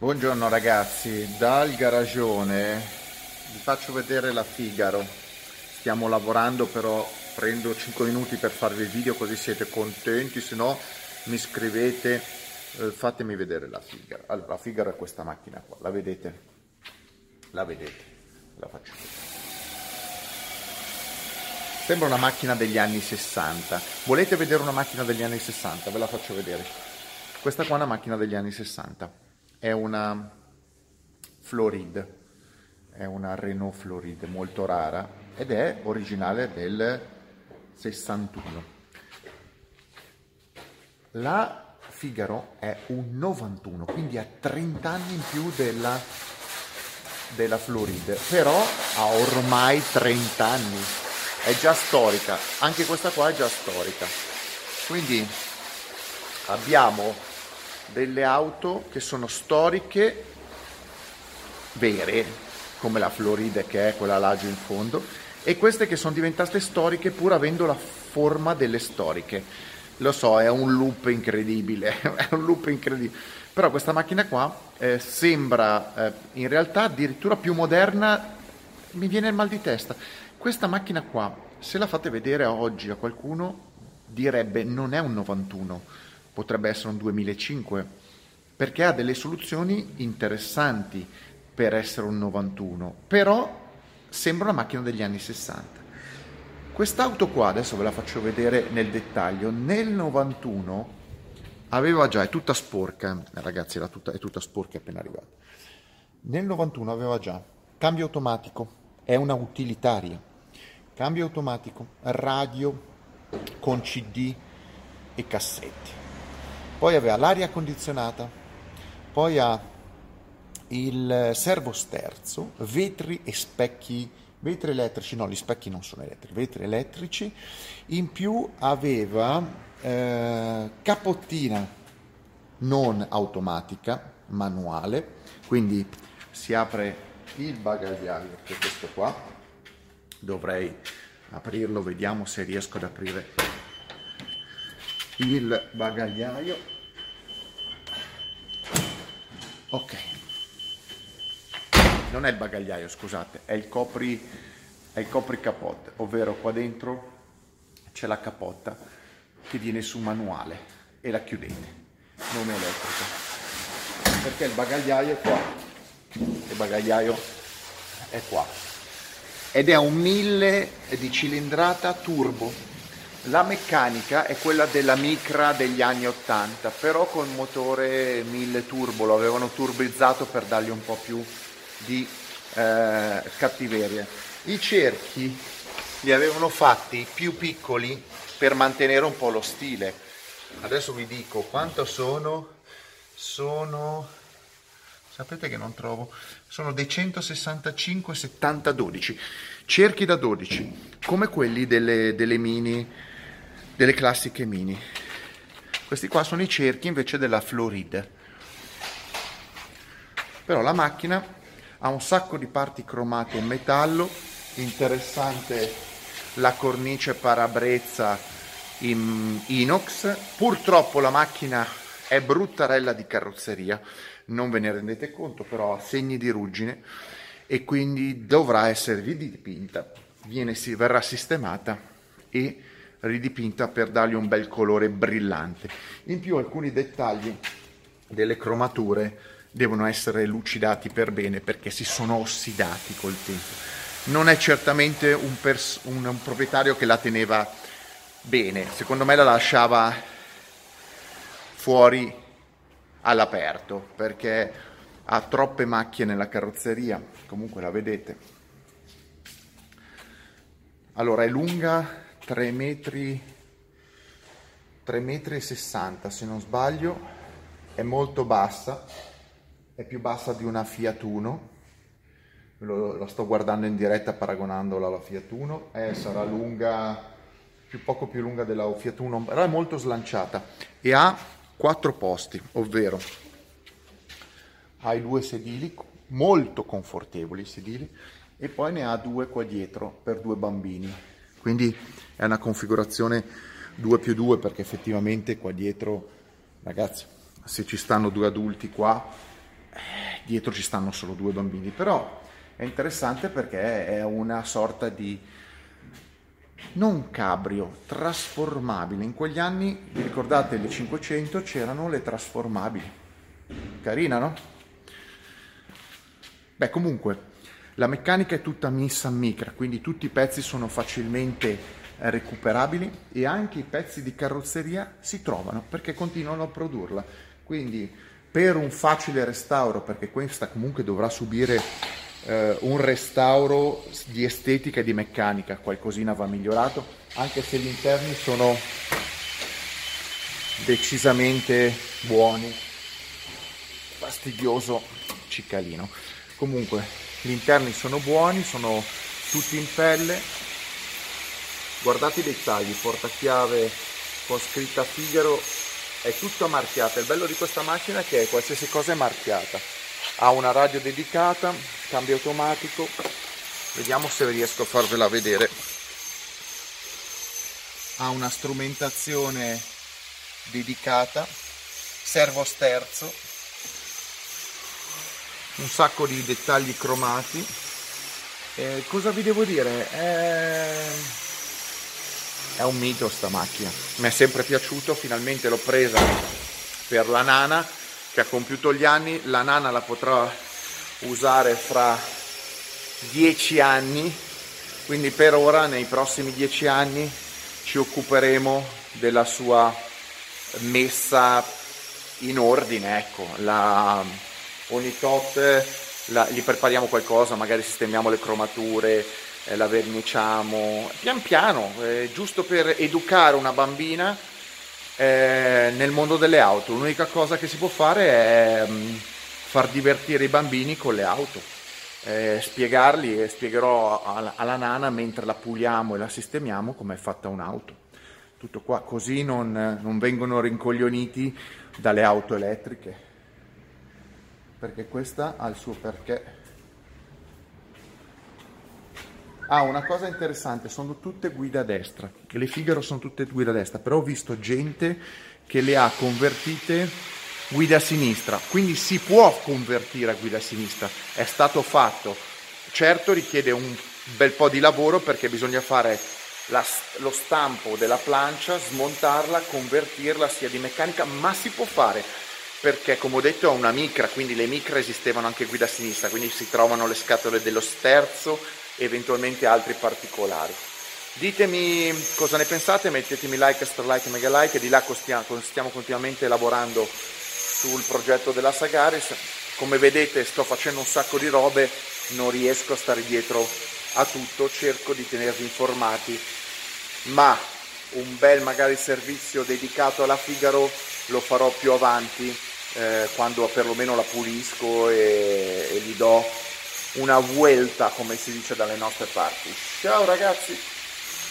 Buongiorno ragazzi, dal garagione vi faccio vedere la Figaro. Stiamo lavorando però prendo 5 minuti per farvi il video così siete contenti, se no mi scrivete, eh, fatemi vedere la Figaro. Allora, la Figaro è questa macchina qua, la vedete? La vedete? La faccio vedere. Sembra una macchina degli anni 60. Volete vedere una macchina degli anni 60? Ve la faccio vedere. Questa qua è una macchina degli anni 60 è una Floride, è una Renault Floride molto rara ed è originale del 61. La Figaro è un 91, quindi ha 30 anni in più della, della Floride, però ha ormai 30 anni, è già storica, anche questa qua è già storica. Quindi abbiamo delle auto che sono storiche, vere, come la Floride che è quella là giù in fondo, e queste che sono diventate storiche pur avendo la forma delle storiche. Lo so, è un loop incredibile, è un loop incredibile. Però questa macchina qua eh, sembra eh, in realtà addirittura più moderna, mi viene il mal di testa. Questa macchina qua, se la fate vedere oggi a qualcuno, direbbe non è un 91 potrebbe essere un 2005, perché ha delle soluzioni interessanti per essere un 91, però sembra una macchina degli anni 60. Quest'auto qua, adesso ve la faccio vedere nel dettaglio, nel 91 aveva già, è tutta sporca, ragazzi tutta, è tutta sporca appena arrivata, nel 91 aveva già cambio automatico, è una utilitaria, cambio automatico, radio con CD e cassetti poi aveva l'aria condizionata, poi ha il servo sterzo, vetri e specchi, vetri elettrici, no, gli specchi non sono elettrici, vetri elettrici, in più aveva eh, capottina non automatica, manuale, quindi si apre il bagagliaio, che è questo qua, dovrei aprirlo, vediamo se riesco ad aprire il bagagliaio ok. Non è il bagagliaio scusate è il copri è il copri capote ovvero qua dentro c'è la capotta che viene su manuale e la chiudete. Non elettrica perché il bagagliaio è qua. Il bagagliaio è qua. Ed è un 1000 di cilindrata turbo la meccanica è quella della Micra degli anni 80, però con motore 1000 turbo, lo avevano turbizzato per dargli un po' più di eh, cattiveria. I cerchi li avevano fatti più piccoli per mantenere un po' lo stile. Adesso vi dico quanto sono. Sono sapete che non trovo, sono dei 165 70 12, cerchi da 12, come quelli delle, delle mini delle classiche mini. Questi qua sono i cerchi invece della Floride. Però la macchina ha un sacco di parti cromate in metallo, interessante la cornice parabrezza in inox. Purtroppo la macchina è bruttarella di carrozzeria, non ve ne rendete conto, però ha segni di ruggine e quindi dovrà essere ridipinta, viene, verrà sistemata e ridipinta per dargli un bel colore brillante. In più alcuni dettagli delle cromature devono essere lucidati per bene perché si sono ossidati col tempo. Non è certamente un, un, un proprietario che la teneva bene, secondo me la lasciava fuori all'aperto perché ha troppe macchie nella carrozzeria, comunque la vedete. Allora è lunga 3 metri 3 metri e 60 se non sbaglio è molto bassa è più bassa di una Fiat Uno. Lo, lo sto guardando in diretta paragonandola alla Fiat Uno. Eh, sarà lunga più poco più lunga della Fiat Uno però è molto slanciata. E ha quattro posti ovvero ha i due sedili molto confortevoli sedili e poi ne ha due qua dietro per due bambini. Quindi è una configurazione 2 più 2 perché effettivamente qua dietro, ragazzi, se ci stanno due adulti qua, dietro ci stanno solo due bambini, però è interessante perché è una sorta di non cabrio, trasformabile. In quegli anni, vi ricordate, le 500 c'erano le trasformabili. Carina, no? Beh, comunque, la meccanica è tutta Nissan Micra, quindi tutti i pezzi sono facilmente eh, recuperabili e anche i pezzi di carrozzeria si trovano perché continuano a produrla. Quindi per un facile restauro, perché questa comunque dovrà subire eh, un restauro di estetica e di meccanica, qualcosina va migliorato, anche se gli interni sono decisamente buoni. Fastidioso cicalino. Comunque, gli interni sono buoni, sono tutti in pelle. Guardate i dettagli, portachiave con scritta Figaro è tutto marchiato. Il bello di questa macchina è che qualsiasi cosa è marchiata. Ha una radio dedicata, cambio automatico. Vediamo se riesco a farvela vedere. Ha una strumentazione dedicata, servo sterzo, un sacco di dettagli cromati. Eh, cosa vi devo dire? È è un mito sta macchina. Mi è sempre piaciuto, finalmente l'ho presa per la nana che ha compiuto gli anni, la nana la potrà usare fra dieci anni, quindi per ora nei prossimi dieci anni ci occuperemo della sua messa in ordine, ecco, la, ogni tot la, gli prepariamo qualcosa, magari sistemiamo le cromature, eh, la verniciamo. Pian piano, eh, giusto per educare una bambina eh, nel mondo delle auto. L'unica cosa che si può fare è mh, mm, far divertire i bambini con le auto. Eh, spiegarli e spiegherò alla, alla, nana mentre la puliamo e la sistemiamo come è fatta un'auto. Tutto qua, così non, non vengono rincoglioniti dalle auto elettriche, perché questa ha il suo perché. Ah, una cosa interessante, sono tutte guida a destra. Le Figaro sono tutte guida a destra, però ho visto gente che le ha convertite guida a sinistra, quindi si può convertire a guida a sinistra, è stato fatto. Certo richiede un bel po' di lavoro perché bisogna fare la, lo stampo della plancia, smontarla, convertirla sia di meccanica, ma si può fare perché come ho detto è una micra, quindi le micra esistevano anche guida a sinistra, quindi si trovano le scatole dello sterzo eventualmente altri particolari. Ditemi cosa ne pensate, mettetemi like, extra like, mega like, di là stiamo, stiamo continuamente lavorando sul progetto della Sagaris. Come vedete sto facendo un sacco di robe, non riesco a stare dietro a tutto, cerco di tenervi informati, ma un bel magari servizio dedicato alla Figaro lo farò più avanti, eh, quando perlomeno la pulisco e, e gli do una vuelta come si dice dalle nostre parti. Ciao ragazzi!